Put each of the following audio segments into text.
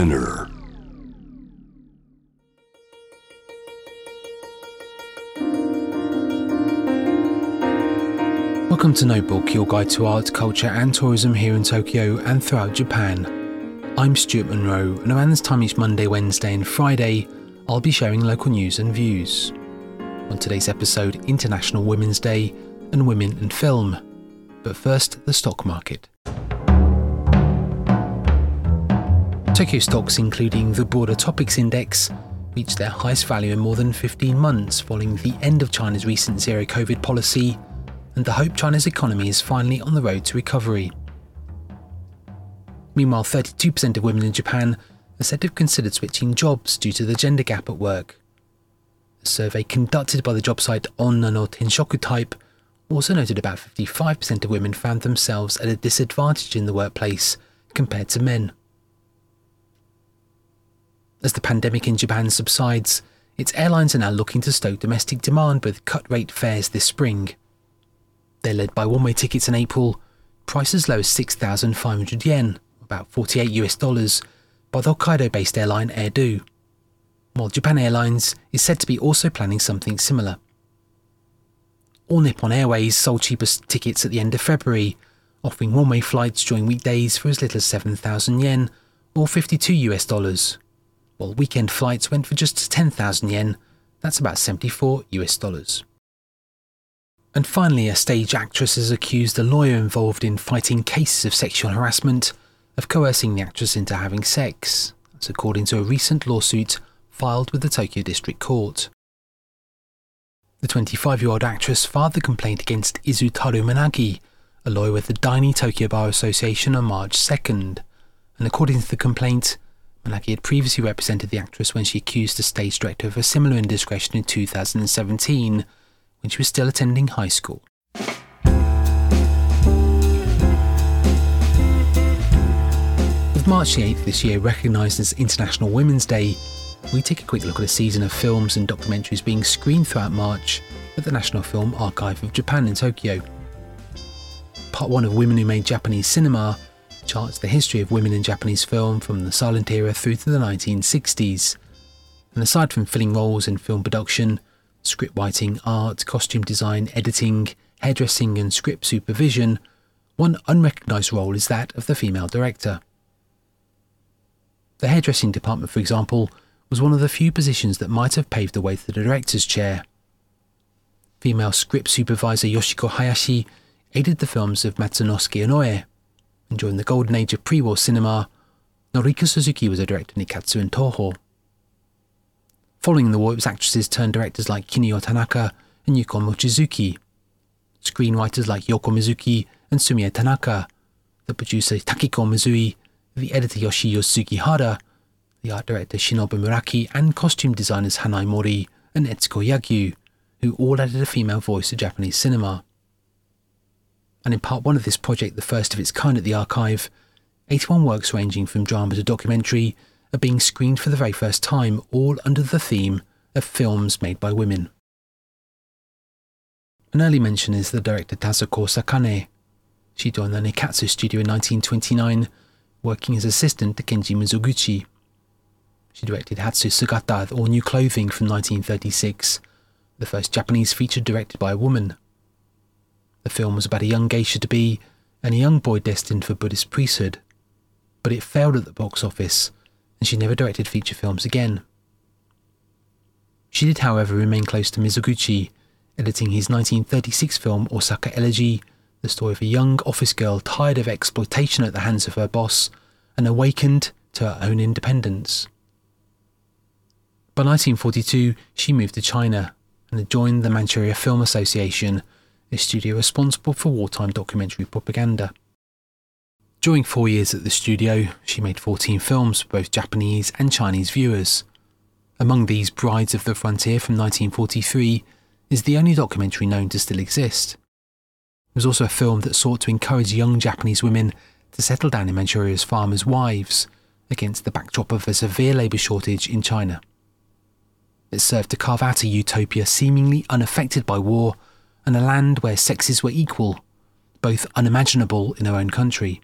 Spinner. Welcome to Notebook, your guide to art, culture, and tourism here in Tokyo and throughout Japan. I'm Stuart Monroe, and around this time each Monday, Wednesday, and Friday, I'll be sharing local news and views. On today's episode, International Women's Day and Women in Film. But first, the stock market. Tokyo stocks, including the broader TOPIX Index, reached their highest value in more than 15 months following the end of China's recent zero COVID policy and the hope China's economy is finally on the road to recovery. Meanwhile, 32% of women in Japan are said to have considered switching jobs due to the gender gap at work. A survey conducted by the job site Onna Tenshoku Type also noted about 55% of women found themselves at a disadvantage in the workplace compared to men. As the pandemic in Japan subsides, its airlines are now looking to stoke domestic demand with cut rate fares this spring. They're led by one way tickets in April, prices low as 6,500 yen, about 48 US dollars, by the Hokkaido based airline AirDo. While Japan Airlines is said to be also planning something similar. All Nippon Airways sold cheapest tickets at the end of February, offering one way flights during weekdays for as little as 7,000 yen or 52 US dollars, while weekend flights went for just 10,000 yen, that's about 74 US dollars. And finally, a stage actress has accused a lawyer involved in fighting cases of sexual harassment of coercing the actress into having sex. That's according to a recent lawsuit filed with the Tokyo District Court. The 25 year old actress filed the complaint against Izutaru Managi, a lawyer with the Daini Tokyo Bar Association, on March 2nd. And according to the complaint, Managi had previously represented the actress when she accused the stage director of a similar indiscretion in 2017 when she was still attending high school. With March 8th this year recognised as International Women's Day, we take a quick look at a season of films and documentaries being screened throughout March at the National Film Archive of Japan in Tokyo. Part 1 of Women Who Made Japanese Cinema charts the history of women in Japanese film from the silent era through to the 1960s. And aside from filling roles in film production, script writing, art, costume design, editing, hairdressing, and script supervision, one unrecognised role is that of the female director. The hairdressing department, for example, was one of the few positions that might have paved the way to the director's chair. Female script supervisor Yoshiko Hayashi aided the films of Matsunosuke Inoue, and during the golden age of pre war cinema, Noriko Suzuki was a director in Nikkatsu and Toho. Following the war, it was actresses turned directors like Kinuyo Tanaka and Yuko Mochizuki, screenwriters like Yoko Mizuki and Sumie Tanaka, the producer Takiko Mizui, the editor Yoshio Sugihara, the art director Shinobu Muraki, and costume designers Hanae Mori and Etsuko Yagyu, who all added a female voice to Japanese cinema. And in part one of this project, the first of its kind at the archive, 81 works ranging from drama to documentary are being screened for the very first time, all under the theme of films made by women. An early mention is the director Tazuko Sakane. She joined the Nikkatsu studio in 1929, working as assistant to Kenji Mizoguchi. She directed Hatsu Sugata, All New Clothing from 1936, the first Japanese feature directed by a woman. The film was about a young geisha to be and a young boy destined for Buddhist priesthood, but it failed at the box office and she never directed feature films again. She did, however, remain close to Mizoguchi, editing his 1936 film Osaka Elegy, the story of a young office girl tired of exploitation at the hands of her boss and awakened to her own independence. By 1942, she moved to China and joined the Manchuria Film Association, a studio responsible for wartime documentary propaganda. During four years at the studio, she made 14 films for both Japanese and Chinese viewers. Among these, Brides of the Frontier from 1943 is the only documentary known to still exist. It was also a film that sought to encourage young Japanese women to settle down in Manchuria as farmers' wives against the backdrop of a severe labour shortage in China. It served to carve out a utopia seemingly unaffected by war and a land where sexes were equal, both unimaginable in their own country.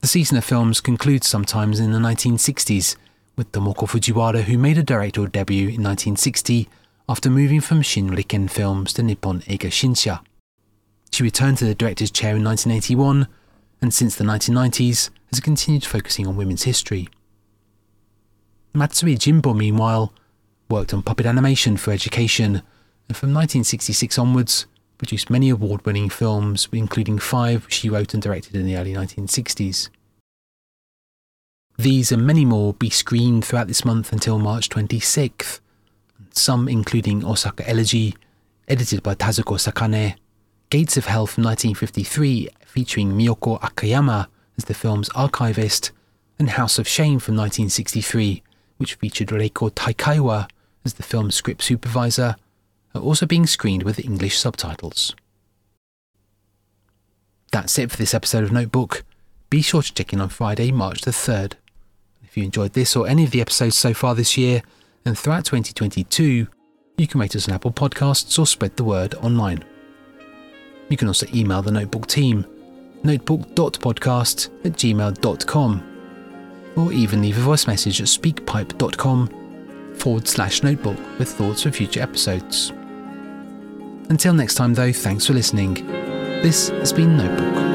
The season of films concludes sometimes in the 1960s with Tomoko Fujiwara, who made a directorial debut in 1960 after moving from Shinriken Films to Nippon Eiga Shinsha. She returned to the director's chair in 1981 and since the 1990s has continued focusing on women's history. Matsui Jimbo, meanwhile, worked on puppet animation for education and from 1966 onwards produced many award winning films, including five she wrote and directed in the early 1960s. These and many more be screened throughout this month until March 26th, some including Osaka Elegy, edited by Tazuko Sakane, Gates of Hell from 1953, featuring Miyoko Akiyama as the film's archivist, and House of Shame from 1963, which featured Reiko Taikaiwa as the film's script supervisor, are also being screened with English subtitles. That's it for this episode of Notebook. Be sure to check in on Friday, March the 3rd. If you enjoyed this or any of the episodes so far this year and throughout 2022, you can rate us on Apple Podcasts or spread the word online. You can also email the Notebook team, notebook.podcast at gmail.com, or even leave a voice message at speakpipe.com forward slash notebook with thoughts for future episodes. Until next time, though, thanks for listening. This has been Notebook.